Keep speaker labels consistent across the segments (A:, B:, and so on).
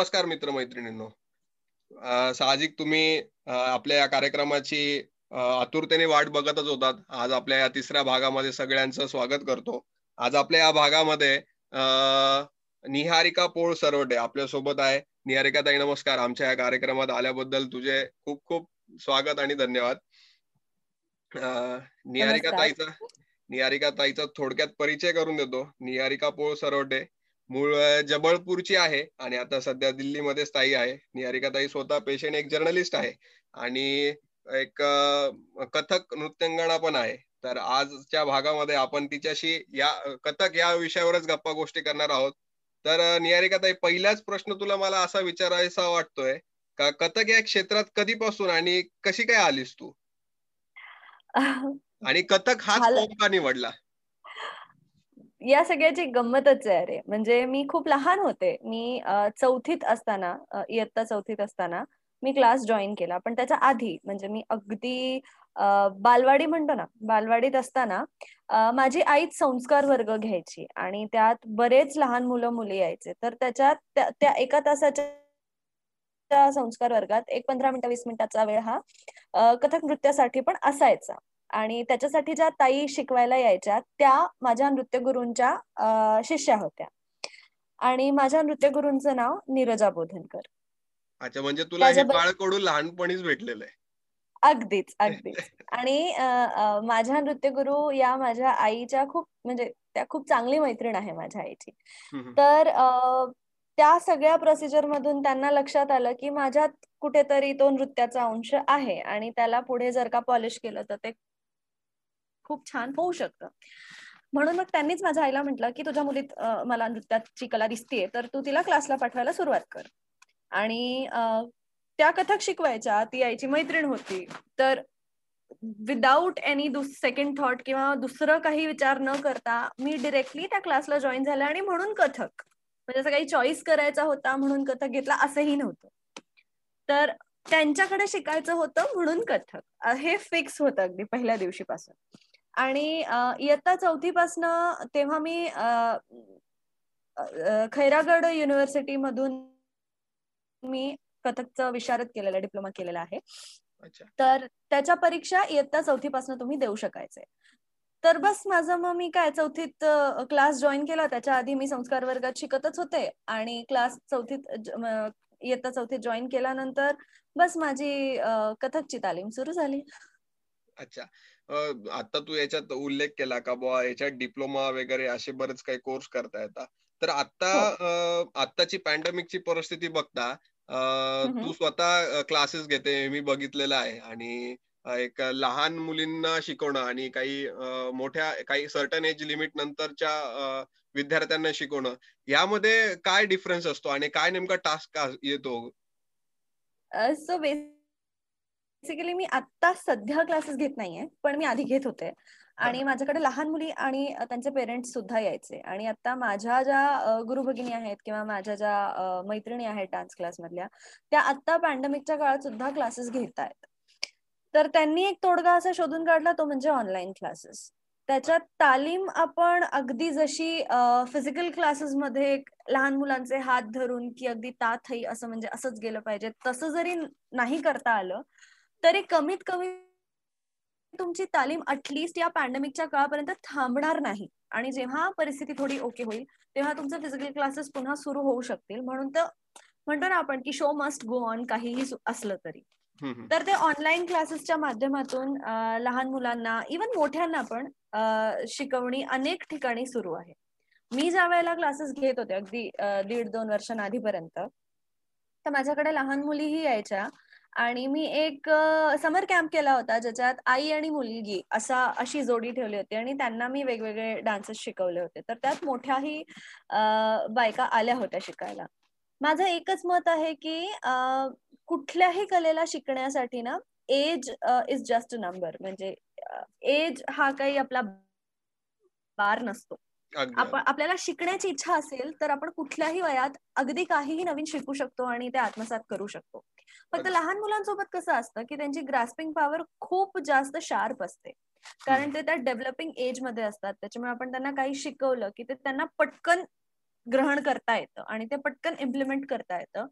A: नमस्कार मित्र मैत्रिणींनो साहजिक तुम्ही आपल्या या कार्यक्रमाची आतुरतेने वाट बघतच होतात. आज आपल्या या तिसऱ्या भागामध्ये सगळ्यांचं स्वागत करतो. आज आपल्या या भागामध्ये निहारिका पोळ सरवटे आपल्यासोबत आहे. निहारिका ताई नमस्कार. आमच्या या कार्यक्रमात आल्याबद्दल तुझे खूप खूप स्वागत आणि धन्यवाद. निहारिका ताईचा निहारिका ताईचा थोडक्यात परिचय करून देतो. निहारिका पोळ सरवटे मूळ जबळपूरची आहे आणि आता सध्या दिल्लीमध्ये स्थायी आहे. निहारिका ताई स्वतः पेशंट एक जर्नलिस्ट आहे. आणि एक कथक नृत्यांगणा पण आहे. तर आजच्या भागामध्ये आपण तिच्याशी या कथक या विषयावरच गप्पा गोष्टी करणार आहोत. तर निहारिका ताई पहिलाच प्रश्न तुला मला असा विचारायचा वाटतोय का कथक या क्षेत्रात कधीपासून आणि कशी काय आलीस तू? आणि कथक हाच का निवडला?
B: या सगळ्याची गंमतच आहे अरे. म्हणजे मी खूप लहान होते. मी चौथीत असताना इयत्ता चौथीत असताना मी क्लास जॉईन केला. पण त्याच्या आधी म्हणजे मी अगदी बालवाडी म्हणतो ना बालवाडीत असताना माझी आईच संस्कार वर्ग घ्यायची आणि त्यात बरेच लहान मुलं मुली यायचे. तर त्याच्यात त्या एका तासाच्या संस्कार वर्गात एक पंधरा मिनिटं वीस मिनिटाचा वेळ हा कथक नृत्यासाठी पण असायचा. आणि त्याच्यासाठी ज्या ताई शिकवायला यायच्या त्या माझ्या नृत्यगुरूंच्या शिष्या होत्या. आणि माझ्या नृत्यगुरूंचं नाव नीरजा बोधनकर.
A: अच्छा म्हणजे तुला हे बाळकडून लहानपणीच भेटलेलं आहे.
B: अगदीच अगदीच. आणि माझ्या नृत्यगुरु या माझ्या आईच्या खूप म्हणजे त्या खूप चांगली मैत्रीण आहे माझ्या आईची. तर त्या सगळ्या प्रोसिजर मधून त्यांना लक्षात आलं की माझ्यात कुठेतरी तो नृत्याचा अंश आहे आणि त्याला पुढे जर का पॉलिश केलं तर ते खूप छान होऊ शकतं. म्हणून मग त्यांनीच माझ्या आईला म्हटलं की तुझ्या मुलीत मला नृत्याची कला दिसतीये तर तू तिला क्लासला पाठवायला सुरुवात कर. आणि त्या कथक शिकवायच्या ती आईची मैत्रीण होती. तर विदाऊट एनी सेकंड थॉट किंवा दुसरं काही विचार न करता मी डिरेक्टली त्या क्लासला जॉईन झाले आणि म्हणून कथक. म्हणजे असं काही चॉईस करायचा होता म्हणून कथक घेतला असंही नव्हतं. तर त्यांच्याकडे शिकायचं होतं म्हणून कथक. हे फिक्स होतं अगदी पहिल्या दिवशीपासून. आणि इयत्ता चौथीपासनं तेव्हा मी खैरागड युनिव्हर्सिटी मधून मी कथकचं विशारद केलेला डिप्लोमा केलेला आहे. तर त्याच्या परीक्षा इयत्ता चौथीपासून तुम्ही देऊ शकायचे. तर बस माझं मग मी काय चौथीत क्लास जॉईन केला. त्याच्या आधी मी संस्कार वर्गात शिकतच होते आणि क्लास चौथीत इयत्ता चौथीत जॉईन केल्यानंतर बस माझी कथकची तालीम सुरू झाली.
A: अच्छा. आता तू याच्यात उल्लेख केला का बुवा? याच्यात डिप्लोमा वगैरे असे बरेच काही कोर्स करता येतात. तर आता हो. आताची पॅन्डेमिकची परिस्थिती बघता तू स्वतः क्लासेस घेते मी बघितलेलं आहे. आणि एक लहान मुलींना शिकवणं आणि काही मोठ्या काही सर्टन एज लिमिट नंतरच्या विद्यार्थ्यांना शिकवणं यामध्ये काय डिफरन्स असतो आणि काय नेमका टास्क येतो?
B: सो बेसिकली मी आता सध्या क्लासेस घेत नाहीये पण मी आधी घेत होते. आणि माझ्याकडे लहान मुली आणि त्यांचे पेरेंट्स सुद्धा यायचे. आणि आता माझ्या ज्या गुरु भगिनी आहेत किंवा माझ्या ज्या मैत्रिणी आहेत डान्स क्लास मधल्या त्या आता पॅन्डेमिकच्या काळात सुद्धा क्लासेस घेत आहेत तर त्यांनी एक तोडगा असा शोधून काढला तो म्हणजे ऑनलाईन क्लासेस त्याच्यात तालीम आपण अगदी जशी फिजिकल क्लासेस मध्ये लहान मुलांचे हात धरून की अगदी तात हई असं म्हणजे असंच गेलं पाहिजे तसं जरी नाही करता आलं तरी कमीत कमी तुमची तालीम अटलिस्ट या पॅन्डेमिकच्या काळापर्यंत थांबणार नाही. आणि जेव्हा परिस्थिती थोडी ओके होईल तेव्हा तुमचे फिजिकल क्लासेस पुन्हा सुरू होऊ शकतील. म्हणून तर म्हणतो ना आपण की शो मस्ट गो ऑन काहीही असलं तरी. तर ते ऑनलाईन क्लासेसच्या माध्यमातून लहान मुलांना इवन मोठ्यांना पण शिकवणी अनेक ठिकाणी सुरू आहे. मी ज्या वेळेला क्लासेस घेत होते अगदी दीड दोन वर्षांआधीपर्यंत तर माझ्याकडे लहान मुलीही यायच्या. आणि मी एक समर कॅम्प केला होता ज्याच्यात आई आणि मुलगी असा अशी जोडी ठेवली होती आणि त्यांना मी वेगवेगळे डान्सेस शिकवले होते. तर त्यात मोठ्याही बायका आल्या होत्या शिकायला. माझं एकच मत आहे की कुठल्याही कलेला शिकण्यासाठी ना एज इज जस्ट नंबर म्हणजे एज हा काही आपला बार नसतो. आपण आपल्याला शिकण्याची इच्छा असेल तर आपण कुठल्याही वयात अगदी काहीही नवीन शिकू शकतो आणि ते आत्मसात करू शकतो. फक्त लहान मुलांसोबत कसं असतं की त्यांची ग्रास्पिंग पॉवर खूप जास्त शार्प असते. कारण ते त्या डेव्हलपिंग एजमध्ये असतात. त्याच्यामुळे आपण त्यांना काही शिकवलं की ते त्यांना पटकन ग्रहण करता येतं आणि ते पटकन इम्प्लिमेंट करता येतं.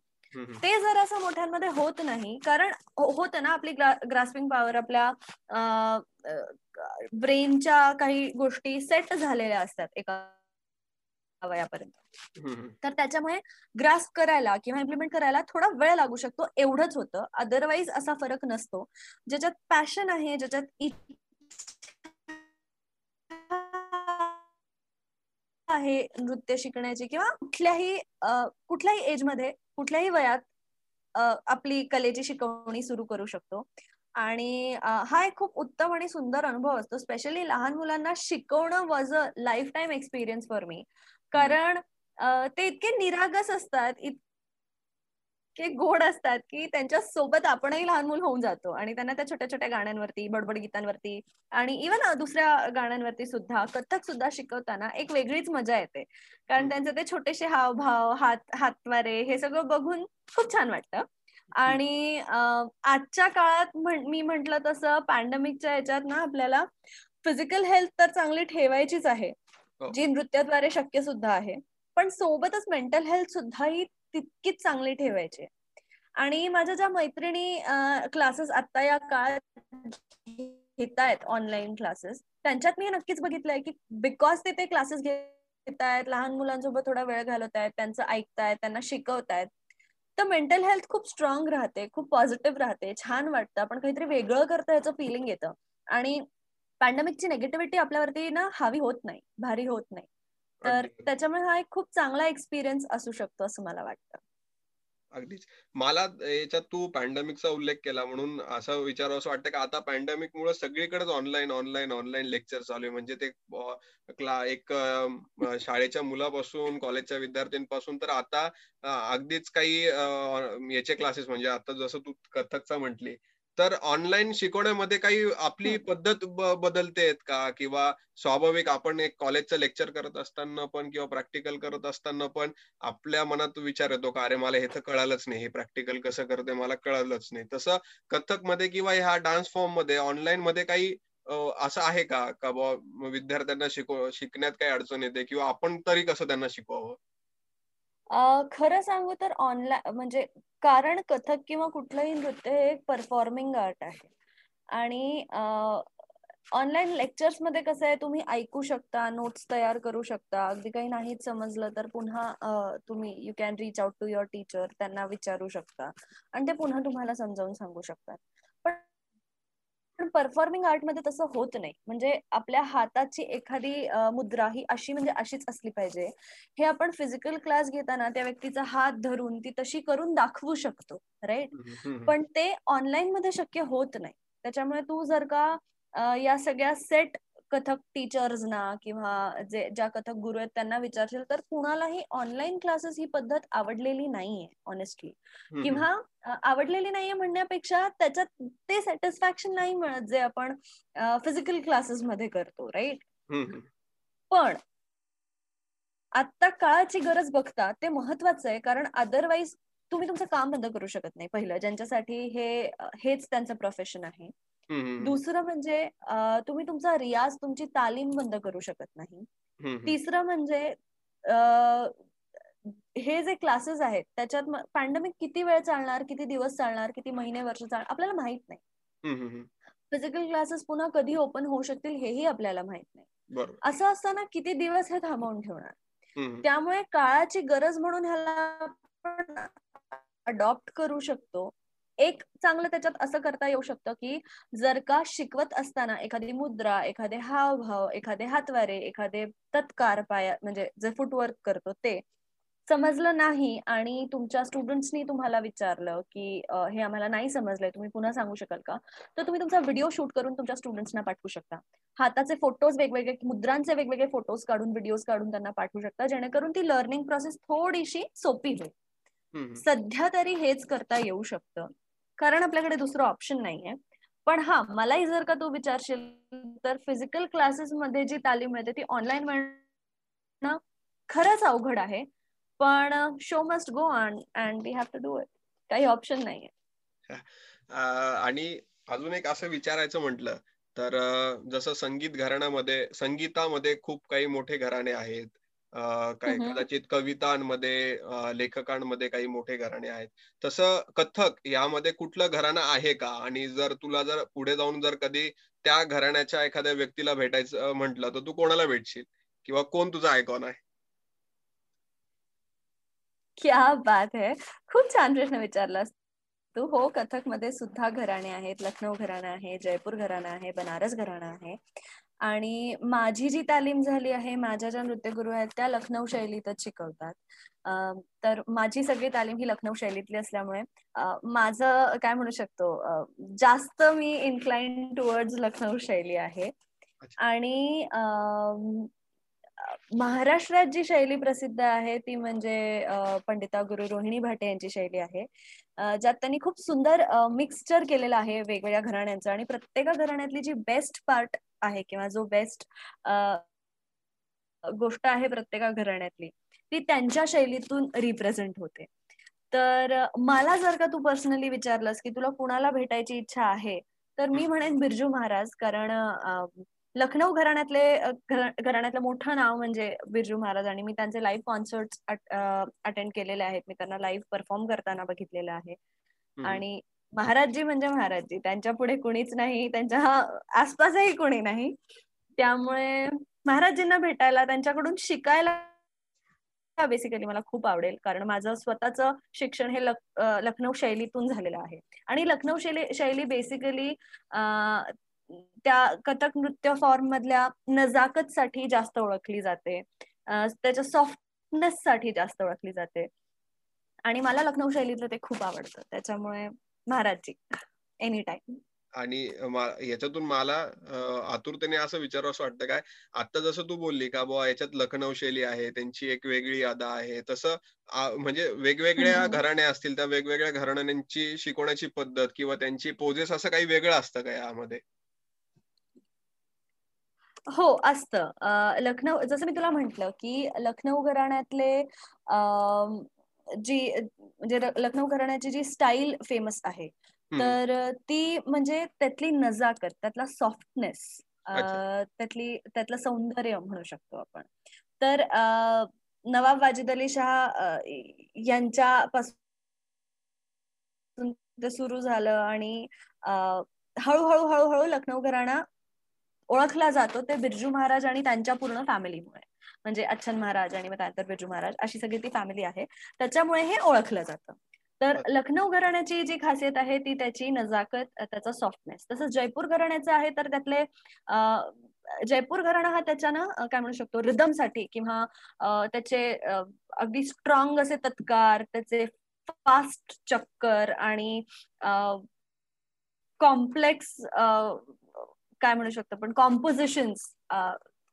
B: ते जर असं मोठ्यांमध्ये होत नाही कारण होतं ना आपली ग्रास्पिंग पॉवर आपल्या ब्रेनच्या काही गोष्टी सेट झालेल्या असतात. एका वयापर्यंत. तर त्याच्यामुळे ग्रास्प करायला किंवा इम्प्लिमेंट करायला थोडा वेळ लागू शकतो एवढंच होतं. अदरवाईज असा फरक नसतो. ज्याच्यात पॅशन आहे ज्याच्यात आहे नृत्य शिकण्याची किंवा कुठल्याही कुठल्याही एजमध्ये कुठल्याही वयात आपली कलेची शिकवणी सुरू करू शकतो. आणि हा एक खूप उत्तम आणि सुंदर अनुभव असतो. स्पेशली लहान मुलांना शिकवणं was a lifetime experience for me कारण ते इतके निरागस असतात इतके गोड असतात की त्यांच्यासोबत आपणही लहान मूल होऊन जातो आणि त्यांना त्या छोट्या छोट्या गाण्यांवरती बडबड गीतांवरती आणि इवन दुसऱ्या गाण्यांवरती सुद्धा कथक सुद्धा शिकवताना एक वेगळीच मजा येते. कारण त्यांचे ते छोटेसे हावभाव हात हातवारे हे सगळं बघून खूप छान वाटतं. आणि आजच्या काळात मी म्हंटल तसं पॅन्डेमिकच्या याच्यात ना आपल्याला फिजिकल हेल्थ तर चांगली ठेवायचीच आहे. हो. जी नृत्याद्वारे शक्य सुद्धा आहे. पण सोबतच मेंटल हेल्थ सुद्धा ही तितकीच चांगली ठेवायची आणि माझ्या ज्या मैत्रिणी क्लासेस आता या काळात घेत आहेत ऑनलाईन क्लासेस त्यांच्यात मी नक्कीच बघितलंय की बिकॉज ते ते क्लासेस घेत आहेत लहान मुलांसोबत थोडा वेळ घालवत आहेत त्यांचं ऐकतायत त्यांना शिकवतायत तर मेंटल हेल्थ खूप स्ट्रॉंग राहते खूप पॉझिटिव्ह राहते छान वाटतं. आपण काहीतरी वेगळं करतं याचं फिलिंग येतं. आणि पॅन्डेमिकची नेगेटिव्हिटी आपल्यावरती ना हावी होत नाही भारी होत नाही. तर त्याच्यामुळे हा एक खूप चांगला एक्सपिरियन्स असू शकतो असं मला वाटतं.
A: अगदीच. मला याच्यात तू पॅन्डेमिकचा उल्लेख केला म्हणून असं विचार असं वाटतं की आता पॅन्डेमिक मुळे सगळीकडेच ऑनलाईन ऑनलाईन ऑनलाईन लेक्चर चालू आहे. म्हणजे ते एक शाळेच्या मुलापासून कॉलेजच्या विद्यार्थ्यांपासून तर आता अगदीच काही याचे क्लासेस म्हणजे आता जसं तू कथकचा म्हटली तर ऑनलाईन शिकवण्यामध्ये काही आपली पद्धत बदलते का? किंवा स्वाभाविक आपण एक कॉलेजचं लेक्चर करत असताना पण किंवा प्रॅक्टिकल करत असताना पण आपल्या मनात विचार येतो का अरे मला हे तर कळालंच नाही. हे प्रॅक्टिकल कसं करते मला कळालंच नाही. तसं कथकमध्ये किंवा ह्या डान्स फॉर्ममध्ये ऑनलाईन मध्ये काही असं आहे का? का विद्यार्थ्यांना शिकव शिकण्यात काही अडचण येते? किंवा आपण तरी कसं त्यांना शिकवावं?
B: खरं सांगू तर ऑनलाईन म्हणजे कारण कथक किंवा कुठलंही नृत्य हे एक परफॉर्मिंग आर्ट आहे. आणि ऑनलाईन लेक्चर्समध्ये कसं आहे तुम्ही ऐकू शकता नोट्स तयार करू शकता. अगदी काही नाहीच समजलं तर पुन्हा तुम्ही you can reach out to your teacher त्यांना विचारू शकता. आणि ते पुन्हा तुम्हाला समजावून सांगू शकतात. पण परफॉर्मिंग आर्टमध्ये तसं होत नाही. म्हणजे आपल्या हाताची एखादी मुद्रा ही अशी म्हणजे अशीच असली पाहिजे. हे आपण फिजिकल क्लास घेताना त्या व्यक्तीचा हात धरून ती तशी करून दाखवू शकतो राईट पण ते ऑनलाईन मध्ये शक्य होत नाही. त्याच्यामुळे तू जर का या सगळ्या सेट कथक टीचर्सना किंवा जे ज्या कथक गुरु आहेत त्यांना विचारशील तर कुणालाही ऑनलाईन क्लासेस ही पद्धत आवडलेली नाहीये ऑनेस्टली किंवा आवडलेली नाहीये म्हणण्यापेक्षा त्याच्यात ते सॅटिस्फॅक्शन नाही मिळत जे आपण फिजिकल क्लासेस मध्ये करतो राईट पण आता काळाची गरज बघता ते महत्वाचं आहे कारण अदरवाईज तुम्ही तुमचं काम बंद करू शकत नाही पहिलं ज्यांच्यासाठी हे हेच त्यांचं प्रोफेशन आहे. दुसरं म्हणजे तुम्ही तुमचा रियाज तुमची तालीम बंद करू शकत नाही. तिसरं म्हणजे हे जे क्लासेस आहेत त्याच्यात पॅन्डेमिक किती वेळ चालणार किती दिवस चालणार किती महिने वर्ष चालणार आपल्याला माहीत नाही. फिजिकल क्लासेस पुन्हा कधी ओपन होऊ शकतील हेही आपल्याला माहीत नाही. असं असताना किती दिवस हे थांबवून ठेवणार? त्यामुळे काळाची गरज म्हणून ह्याला आपण अडॉप्ट करू शकतो. एक चांगलं त्याच्यात असं करता येऊ शकतं की जर का शिकवत असताना एखादी मुद्रा एखादे हावभाव एखादे हातवारे एखादे तत्कार पाया म्हणजे जे फुटवर्क करतो ते समजलं नाही आणि तुमच्या स्टुडंट्सनी तुम्हाला विचारलं की हे आम्हाला नाही समजलंय तुम्ही पुन्हा सांगू शकाल का? तर तुम्ही तुमचा व्हिडिओ शूट करून तुमच्या स्टुडंट्सना पाठवू शकता. हाताचे फोटोज वेगवेगळे मुद्रांचे वेगवेगळे फोटोज काढून व्हिडिओज काढून त्यांना पाठवू शकता जेणेकरून ती लर्निंग प्रोसेस थोडीशी सोपी होईल. सध्या तरी हेच करता येऊ शकतं. कारण आपल्याकडे दुसरं ऑप्शन नाहीये. पण हा मलाही जर का तू विचारशील तर फिजिकल क्लासेस मध्ये जी तालीम मिळते ती ऑनलाईन मिळणं खरंच अवघड आहे. पण show must go on and we have to do it काही ऑप्शन नाहीये.
A: आणि अजून एक असं विचारायचं म्हटलं तर जसं संगीत घराण्यामध्ये संगीतामध्ये खूप काही मोठे घराणे आहेत. काही कदाचित कवितांमध्ये लेखकांमध्ये काही मोठे घराणे आहेत. तसं कथक यामध्ये कुठलं घराणं आहे का? आणि जर तुला जर पुढे जाऊन जर कधी त्या घराण्याच्या एखाद्या व्यक्तीला भेटायचं म्हटलं तर तू कोणाला भेटशील? किंवा कोण तुझा आयकॉन आहे?
B: क्या बात आहे खूप छान प्रश्न विचारलास तू. हो कथकमध्ये सुद्धा घराणे आहेत. लखनौ घराणं आहे जयपूर घराणं आहे बनारस घराणं आहे. आणि माझी जी तालीम झाली आहे माझ्या ज्या नृत्यगुरु आहेत त्या लखनौ शैलीतच शिकवतात. तर माझी सगळी तालीम ही लखनौ शैलीतली असल्यामुळे माझं काय म्हणू शकतो जास्त मी इन्क्लाइंड टुवर्ड्स लखनौ शैली आहे. आणि महाराष्ट्रात जी शैली प्रसिद्ध आहे ती म्हणजे पंडिता गुरु रोहिणी भाटे यांची शैली आहे. ज्यात त्यांनी खूप सुंदर मिक्सचर केलेलं आहे वेगवेगळ्या घराण्यांचं आणि प्रत्येका घराण्यातली जी बेस्ट पार्ट आहे किंवा जो बेस्ट गोष्ट आहे प्रत्येका घराण्यातली ती त्यांच्या शैलीतून रिप्रेझेंट होते. तर मला जर का तू पर्सनली विचारलंस की तुला कुणाला भेटायची इच्छा आहे तर मी म्हणेन बिरजू महाराज. कारण लखनौ घराण्यातले घराण्यातलं मोठं नाव म्हणजे बिरजू महाराज आणि मी त्यांचे लाईव्ह कॉन्सर्ट अटेंड केलेले आहेत. मी त्यांना लाईव्ह परफॉर्म करताना बघितलेलं आहे. आणि महाराजजी म्हणजे महाराजजी. त्यांच्या पुढे कुणीच नाही त्यांच्या आसपासही कुणी नाही. त्यामुळे महाराजजींना भेटायला त्यांच्याकडून शिकायला बेसिकली मला खूप आवडेल. कारण माझं स्वतःच शिक्षण हे लखनौ शैलीतून झालेलं आहे. आणि लखनौ शैली शैली बेसिकली त्या कथक नृत्य फॉर्म मधल्या नजाकत साठी जास्त ओळखली जाते. त्याच्या सॉफ्टनेस साठी जास्त ओळखली जाते. आणि मला लखनौ शैलीतलं ते खूप आवडतं. त्याच्यामुळे महाराजजी एनी टाइम
A: आणि याच्यातून मला आतुरतेने असं विचारू असं वाटतं काय आता जसं तू बोलली का बुवा याच्यात लखनौ शैली आहे त्यांची एक वेगळी यादा आहे तसं म्हणजे वेगवेगळ्या घराण्या असतील त्या वेगवेगळ्या घराण्यांची शिकवण्याची पद्धत किंवा त्यांची पोजेस असं काही वेगळं असतं का यामध्ये?
B: हो असतं. लखनौ जसं मी तुला म्हंटल की लखनौ घराण्यातले जी म्हणजे लखनौ घराण्याची जी स्टाईल फेमस आहे तर ती म्हणजे त्यातली नजाकत त्यातला सॉफ्टनेस त्यातली त्यातलं सौंदर्य म्हणू शकतो आपण. तर नवाब वाजिद अली शाह यांच्यापासून ते सुरू झालं आणि हळूहळू हळूहळू लखनौ घराणा ओळखला जातो ते बिरजू महाराज आणि त्यांच्या पूर्ण फॅमिलीमुळे म्हणजे अच्छन महाराज आणि मग त्यानंतर बिरजू महाराज अशी सगळी ती फॅमिली आहे. त्याच्यामुळे हे ओळखलं जातं. तर लखनौ घराण्याची जी खासियत आहे ती त्याची नजाकत त्याचा सॉफ्टनेस तसंच जयपूर घराण्याचं आहे तर त्यातले जयपूर घराणा हा त्याच्यानं काय म्हणू शकतो रिदमसाठी किंवा त्याचे अगदी स्ट्रॉंग असे तत्कार त्याचे फास्ट चक्कर आणि कॉम्प्लेक्स काय म्हणू शकतो पण कॉम्पोजिशन्स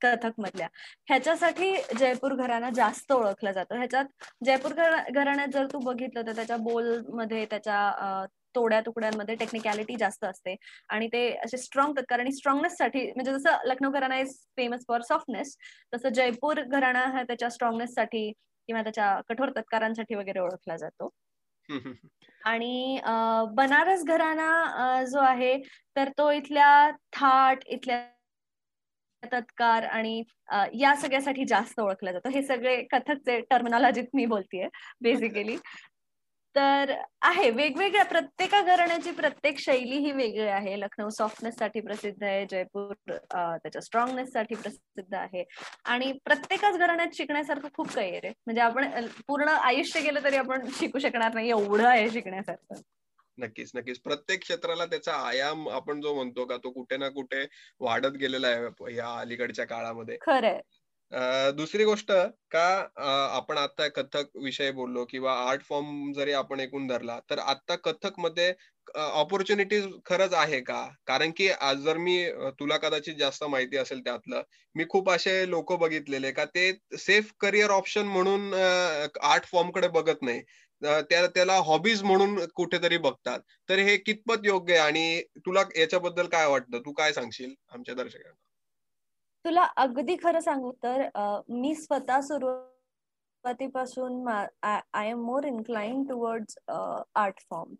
B: कथक मधल्या ह्याच्यासाठी जयपूर घराणा जास्त ओळखला जातो. ह्याच्यात जयपूर घराण्यात जर तू बघितलं तर त्याच्या बोलमध्ये त्याच्या तोड्या तुकड्यांमध्ये टेक्निकॅलिटी जास्त असते. आणि ते असे स्ट्रॉंग तत्कार आणि स्ट्रॉंगनेस साठी म्हणजे जसं Lucknow gharana is famous for softness तसं जयपूर घराणा हा त्याच्या स्ट्रॉंगनेस साठी किंवा त्याच्या कठोर तत्कारांसाठी वगैरे ओळखला जातो. आणि बनारस घराणा जो आहे तर तो इथल्या थाट इथल्या तत्कार आणि या सगळ्यासाठी जास्त ओळखलं जातं. हे सगळे कथकचे टर्मिनॉलॉजीत मी बोलतेय बेसिकली तर आहे वेगवेगळ्या प्रत्येका घराण्याची प्रत्येक शैली ही वेगळी आहे. लखनौ सॉफ्टनेस साठी प्रसिद्ध आहे जयपूर त्याच्या स्ट्रॉंगनेस साठी प्रसिद्ध आहे. आणि प्रत्येकाच घराण्यात शिकण्यासारखं खूप काही आहे म्हणजे आपण पूर्ण आयुष्य गेलं तरी आपण शिकू शकणार नाही एवढं आहे शिकण्यासारखं.
A: नक्कीच नक्कीच. प्रत्येक क्षेत्राला त्याचा आयाम आपण जो म्हणतो का तो कुठे ना कुठे वाढत गेलेला आहे या अलीकडच्या काळामध्ये.
B: खरंय
A: दुसरी गोष्ट का आपण आता कथक विषय बोललो किंवा आर्ट फॉर्म जरी आपण एकूण धरला तर आता कथकमध्ये ऑपॉर्च्युनिटीज खरंच आहे का? कारण की आज जर मी तुला कदाचित जास्त माहिती असेल त्यातलं मी खूप असे लोक बघितलेले का ते सेफ करिअर ऑप्शन म्हणून आर्ट फॉर्मकडे बघत नाही. त्या त्याला हॉबीज म्हणून कुठेतरी बघतात. तर हे कितपत योग्य आहे? आणि तुला याच्याबद्दल काय वाटतं? तू काय सांगशील आमच्या दर्शकांना?
B: तुला अगदी खरं सांगू तर मी स्वतः सुरुवातीपासून I am more incline towards art form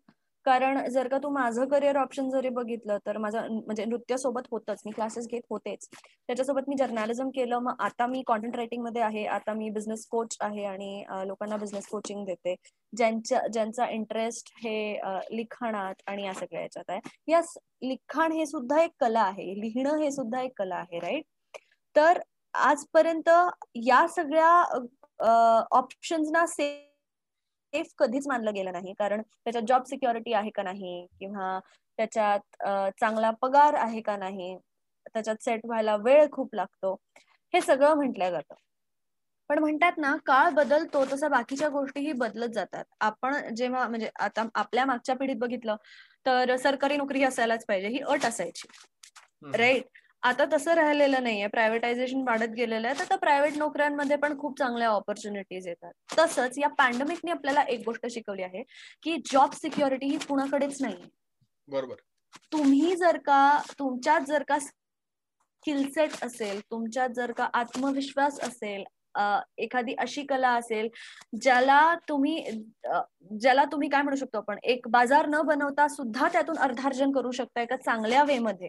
B: कारण जर का तू माझं करिअर ऑप्शन जरी बघितलं तर माझं म्हणजे नृत्यासोबत होतच. मी क्लासेस घेत होतेच. त्याच्यासोबत मी जर्नालिझम केलं. मग आता मी कॉन्टेंट रायटिंगमध्ये आहे. आता मी बिझनेस कोच आहे आणि लोकांना बिझनेस कोचिंग देते. ज्यांच्या ज्यांचा इंटरेस्ट हे लिखाणात आणि या सगळ्या याच्यात आहे. या लिखाण हे सुद्धा एक कला आहे. लिहिणं हे सुद्धा एक कला आहे राईट तर आजपर्यंत या सगळ्या ऑप्शन्सना सेफ सेफ कधीच मानलं गेलं नाही. कारण त्याच्यात जॉब सिक्युरिटी आहे का नाही? किंवा त्याच्यात चांगला पगार आहे का नाही? त्याच्यात सेट व्हायला वेळ खूप लागतो. हे सगळं म्हटलं जातं. पण म्हणतात ना काळ बदलतो तसं बाकीच्या गोष्टीही बदलत जातात. आपण जेव्हा म्हणजे आता आपल्या मागच्या पिढीत बघितलं तर सरकारी नोकरी असायलाच पाहिजे. ही अट असायची. राईट आता तसं राहिलेलं नाहीये. प्रायव्हेटायझेशन वाढत गेलेलं आहे. तर प्रायव्हेट नोकऱ्यांमध्ये पण खूप चांगल्या ऑपॉर्च्युनिटीज येतात. तसंच या पॅन्डेमिकने आपल्याला एक गोष्ट शिकवली आहे की जॉब सिक्युरिटी ही कुणाकडेच नाही
A: बरोबर.
B: तुम्ही जर का तुमच्यात जर का स्किलसेट असेल तुमच्यात जर का आत्मविश्वास असेल एखादी अशी कला असेल ज्याला तुम्ही ज्याला तुम्ही काय म्हणू शकतो आपण एक बाजार न बनवता सुद्धा त्यातून अर्थार्जन करू शकता एका चांगल्या वे मध्ये?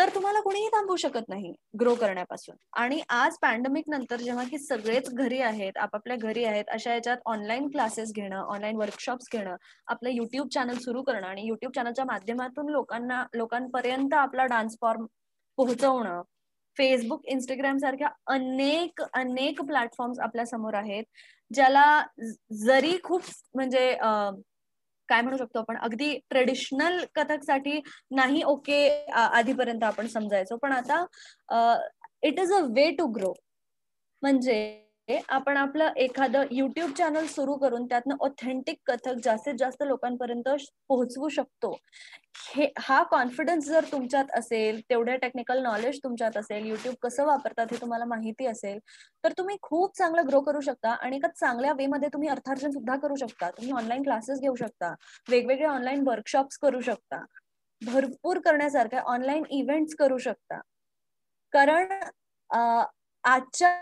B: तर तुम्हाला कोणीही थांबवू शकत नाही ग्रो करण्यापासून. आणि आज पॅन्डेमिक नंतर जेव्हा की सगळेच घरी आहेत आपापल्या घरी आहेत अशा याच्यात ऑनलाईन क्लासेस घेणं ऑनलाईन वर्कशॉप्स घेणं आपलं युट्यूब चॅनल सुरू करणं आणि युट्यूब चॅनलच्या माध्यमातून लोकांना लोकांपर्यंत आपला डान्स फॉर्म पोहोचवणं फेसबुक इंस्टाग्राम सारख्या अनेक अनेक प्लॅटफॉर्म्स आपल्यासमोर आहेत ज्याला जरी खूप म्हणजे काय म्हणू शकतो आपण? अगदी ट्रेडिशनल कथकसाठी नाही ओके आधीपर्यंत आपण समजायचो. पण आता it is a way to grow म्हणजे आपण आपलं एखादं युट्यूब चॅनल सुरू करून त्यातनं ऑथेंटिक कथक जास्तीत जास्त लोकांपर्यंत पोहोचवू शकतो. हे हा कॉन्फिडन्स जर तुमच्यात असेल तेवढ्या टेक्निकल नॉलेज तुमच्यात असेल युट्यूब कसं वापरतात हे तुम्हाला माहिती असेल तर तुम्ही खूप चांगलं ग्रो करू शकता आणि एका चांगल्या वे मध्ये तुम्ही अर्थार्जन सुद्धा करू शकता. तुम्ही ऑनलाईन क्लासेस घेऊ शकता वेगवेगळे ऑनलाईन वर्कशॉप्स करू शकता भरपूर करण्यासारख्या ऑनलाईन इव्हेंट्स करू शकता. कारण आजच्या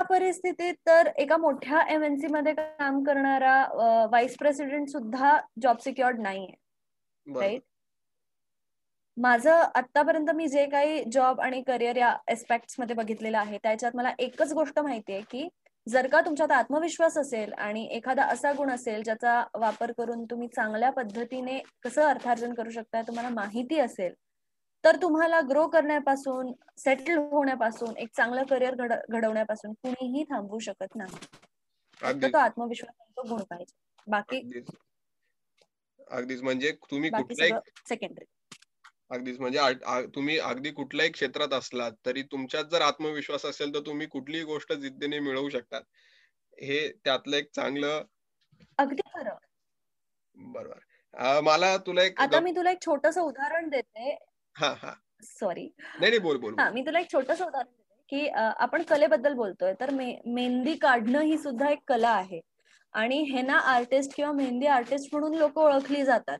B: परिस्थितीत तर एका मोठ्या एमएनसी मध्ये काम करणारा व्हाईस प्रेसिडेंट सुद्धा जॉब सिक्युअर्ड नाहीये. राईट माझं आतापर्यंत मी जे काही जॉब आणि करिअर या एस्पेक्टमध्ये बघितलेलं आहे त्याच्यात मला एकच गोष्ट माहिती आहे की जर का तुमच्यात आत्मविश्वास असेल आणि एखादा असा गुण असेल ज्याचा वापर करून तुम्ही चांगल्या पद्धतीने कसं अर्थार्जन करू शकता तुम्हाला माहिती असेल तर तुम्हाला ग्रो करण्यापासून सेटल होण्यापासून एक चांगलं करिअर घडवण्यापासून कुणीही थांबवू शकत नाही. तो आत्मविश्वास गुण पाहिजे. बाकी
A: अगदीच. म्हणजे तुम्ही
B: सेकंडरी
A: अगदीच. म्हणजे तुम्ही अगदी कुठल्याही क्षेत्रात असलात तरी तुमच्यात जर आत्मविश्वास असेल तर तुम्ही कुठलीही गोष्ट जिद्दीने मिळवू शकतात. हे त्यातलं एक चांगलं
B: अगदी खरं.
A: बरोबर. मला तुला एक
B: आता मी तुला एक छोटस उदाहरण देते. सॉरी.
A: नाही बोल बोल
B: हा मी तुला एक छोटस उदाहरण देते की आपण कलेबद्दल बोलतोय तर मेहंदी काढणं ही सुद्धा एक कला आहे. आणि हेना आर्टिस्ट किंवा मेहंदी आर्टिस्ट म्हणून लोक ओळखली जातात.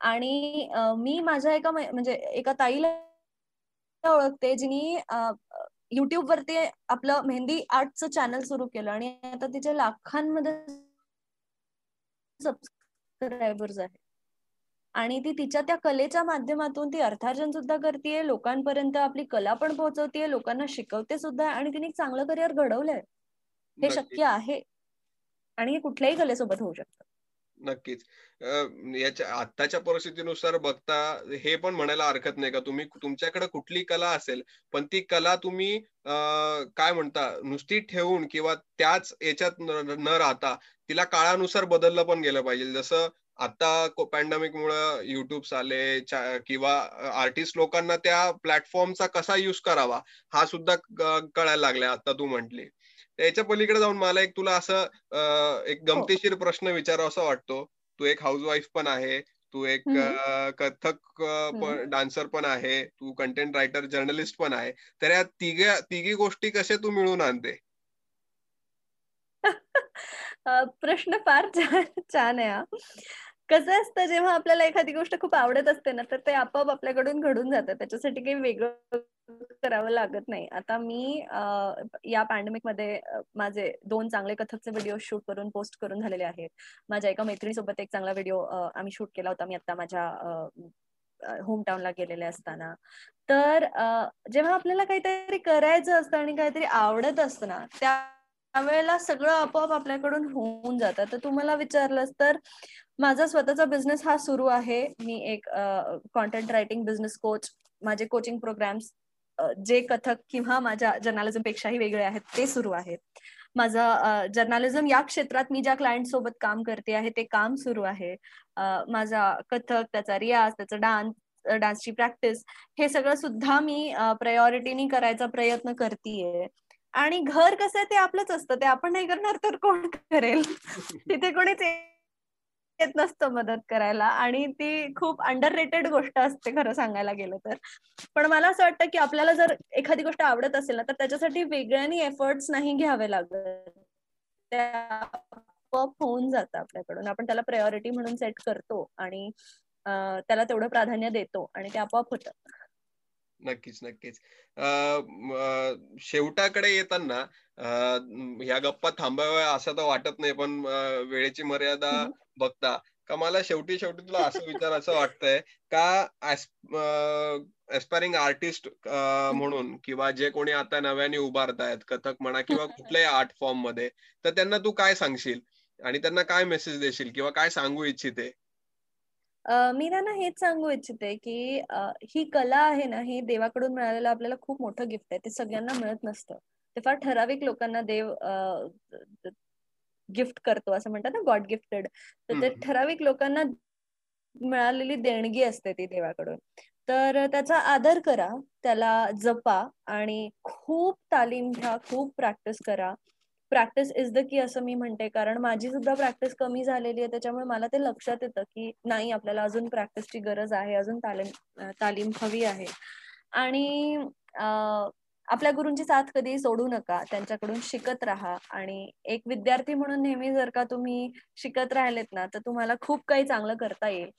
B: आणि मी माझ्या एका म्हणजे एका ताईला ओळखते जिनी युट्यूब वरती आपलं मेहंदी आर्टचं चॅनल सुरू केलं आणि आता तिच्या लाखांमध्ये सबस्क्रायबर्स आहेत. आणि ती तिच्या त्या कलेच्या माध्यमातून ती अर्थार्जन सुद्धा करते लोकांपर्यंत आपली कला पण पोहोचवते लोकांना शिकवते सुद्धा आणि तिने चांगलं करिअर घडवलंय. हे शक्य आहे. आणि हे कुठल्याही कलेसोबत होऊ शकतं.
A: नक्कीच. याच्या आत्ताच्या परिस्थितीनुसार बघता हे पण म्हणायला हरकत नाही का? तुम्ही तुमच्याकडे कुठली कला असेल पण ती कला तुम्ही काय म्हणता नुसती ठेवून किंवा त्याच याच्यात न राहता तिला काळानुसार बदललं पण गेलं पाहिजे. जसं आता पॅन्डेमिक मुळे युट्यूब आले किंवा आर्टिस्ट लोकांना त्या प्लॅटफॉर्मचा कसा युज करावा हा सुद्धा कळायला लागलाय आता तू म्हंटली. त्याच्या पलीकडे जाऊन मला एक तुला असं एक हो. गमतीशीर प्रश्न विचारावा असा वाटतो. तू एक हाऊसवाईफ पण आहे तू एक कथक डान्सर पण आहे तू कंटेंट रायटर जर्नलिस्ट पण आहे. तर या तिघ्या तिघी गोष्टी कशा तू मिळून आणते?
B: प्रश्न फार छान आहे कसं असतं जेव्हा आपल्याला एखादी गोष्ट खूप आवडत असते ना तर ते आपोआप आपल्याकडून घडून जातं. त्याच्यासाठी काही वेगळं करावं लागत नाही. आता मी या पॅन्डेमिकमध्ये माझे दोन चांगले कथकचे व्हिडिओ शूट करून पोस्ट करून झालेले आहेत. माझ्या एका मैत्रिणीसोबत एक चांगला व्हिडिओ आम्ही शूट केला होता. मी आता माझ्या होम टाउनला गेलेले असताना. तर जेव्हा आपल्याला काहीतरी करायचं असतं आणि काहीतरी आवडत असतं ना त्या त्यावेळेला सगळं आपोआप आपल्याकडून होऊन जातं. तर तुम्हाला विचारलंस तर माझा स्वतःचा बिझनेस हा सुरू आहे. मी एक कॉन्टेंट रायटिंग बिझनेस कोच माझे कोचिंग प्रोग्राम्स जे कथक किंवा माझ्या जर्नालिझम पेक्षाही वेगळे आहेत ते सुरू आहेत माझा जर्नालिझम या क्षेत्रात मी ज्या क्लायंट सोबत काम करते आहे ते काम सुरू आहे. माझा कथक त्याचा रियाज त्याचा डान्स डान्सची प्रॅक्टिस हे सगळं सुद्धा मी प्रायोरिटीनी करायचा प्रयत्न करतेय. आणि घर कसं आहे ते आपलंच असतं. ते आपण नाही करणार तर कोण करेल? तिथे कोणीच येत नसतं मदत करायला आणि ती खूप अंडर रेटेड गोष्ट असते खरं सांगायला गेलं तर. पण मला असं वाटतं की आपल्याला जर एखादी गोष्ट आवडत असेल ना तर त्याच्यासाठी वेगळ्यानी एफर्ट्स नाही घ्यावे लागत. त्या होऊन जातं आपल्याकडून. आपण त्याला प्रायोरिटी म्हणून सेट करतो आणि त्याला तेवढं प्राधान्य देतो आणि ते आपोआप होतं.
A: नक्कीच नक्कीच. शेवटाकडे येताना ह्या गप्पा थांबाव्या असं तर वाटत नाही पण वेळेची मर्यादा बघता. का मला शेवटी शेवटी तुला असं विचार असं वाटतंय का एस्पायरिंग आर्टिस्ट म्हणून किंवा जे कोणी आता नव्याने उभारतायत कथक म्हणा किंवा कुठल्याही आर्ट फॉर्ममध्ये तर त्यांना तू काय सांगशील? आणि त्यांना काय मेसेज देशील किंवा काय सांगू इच्छिते?
B: मी त्यांना हेच सांगू इच्छिते की ही कला आहे ना ही देवाकडून मिळालेलं आपल्याला खूप मोठं गिफ्ट आहे. ते सगळ्यांना मिळत नसतं. ते फार ठराविक लोकांना देव गिफ्ट करतो असं म्हणतात ना गॉड गिफ्टेड. तर ते ठराविक लोकांना मिळालेली देणगी असते ती देवाकडून. तर त्याचा आदर करा त्याला जपा आणि खूप तालीम घ्या खूप प्रॅक्टिस करा. प्रॅक्टिस इज द की असं मी म्हणते. कारण माझी सुद्धा प्रॅक्टिस कमी झालेली आहे. त्याच्यामुळे मला ते लक्षात येतं की नाही आपल्याला अजून प्रॅक्टिसची गरज आहे. अजून तालीम तालीम हवी आहे. आणि आपल्या गुरूंची साथ कधी सोडू नका. त्यांच्याकडून शिकत राहा. आणि एक विद्यार्थी म्हणून नेहमी जर का तुम्ही शिकत राहिलेत ना तर तुम्हाला खूप काही चांगलं करता येईल.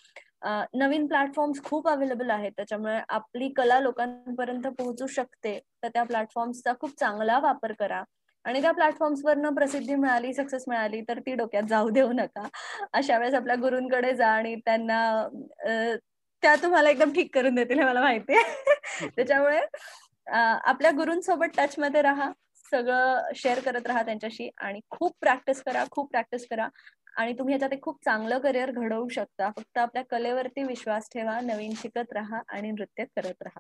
B: नवीन प्लॅटफॉर्म्स खूप अवेलेबल आहेत. त्याच्यामुळे आपली कला लोकांपर्यंत पोहोचू शकते. तर त्या प्लॅटफॉर्म्सचा खूप चांगला वापर करा. आणि त्या प्लॅटफॉर्म्सवरनं प्रसिद्धी मिळाली सक्सेस मिळाली तर ती डोक्यात जाऊ देऊ नका. अशा वेळेस आपल्या गुरूंकडे जा आणि त्यांना त्या तुम्हाला एकदम ठीक करून देतील हे मला माहिती आहे. त्याच्यामुळे आपल्या गुरूंसोबत टच मध्ये राहा सगळं शेअर करत राहा त्यांच्याशी आणि खूप प्रॅक्टिस करा खूप प्रॅक्टिस करा आणि तुम्ही याच्यात एक खूप चांगलं करिअर घडवू शकता. फक्त आपल्या कलेवरती विश्वास ठेवा नवीन शिकत राहा आणि नृत्य करत राहा.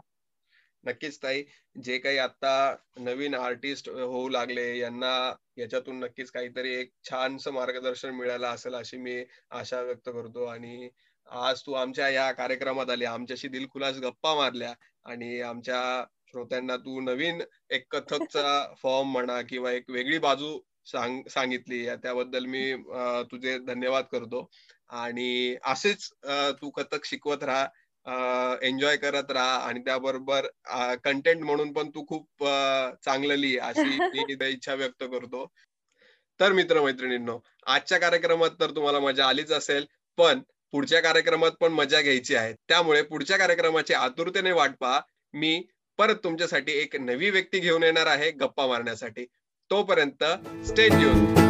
A: नक्कीच ताई. जे काही आता नवीन आर्टिस्ट होऊ लागले यांना याच्यातून नक्कीच काहीतरी एक छानस मार्गदर्शन मिळालं असेल अशी मी आशा व्यक्त करतो. आणि आज तू आमच्या या कार्यक्रमात आली आमच्याशी दिलखुलास गप्पा मारल्या आणि आमच्या श्रोत्यांना तू नवीन एक कथकचा फॉर्म म्हणा किंवा एक वेगळी बाजू सांग सांगितली त्याबद्दल मी तुझे धन्यवाद करतो. आणि असेच तू कथक शिकवत राहा. एन्जॉय करत राहा आणि त्याबरोबर कंटेंट म्हणून पण तू खूप चांगलं लिही अशी मी इच्छा व्यक्त करतो. तर मित्र मैत्रिणींनो आजच्या कार्यक्रमात तर तुम्हाला मजा आलीच असेल पण पुढच्या कार्यक्रमात पण मजा घ्यायची आहे. त्यामुळे पुढच्या कार्यक्रमाची आतुरतेने वाट पहा. मी परत तुमच्यासाठी एक नवी व्यक्ती घेऊन येणार आहे गप्पा मारण्यासाठी. तोपर्यंत स्टे ट्यून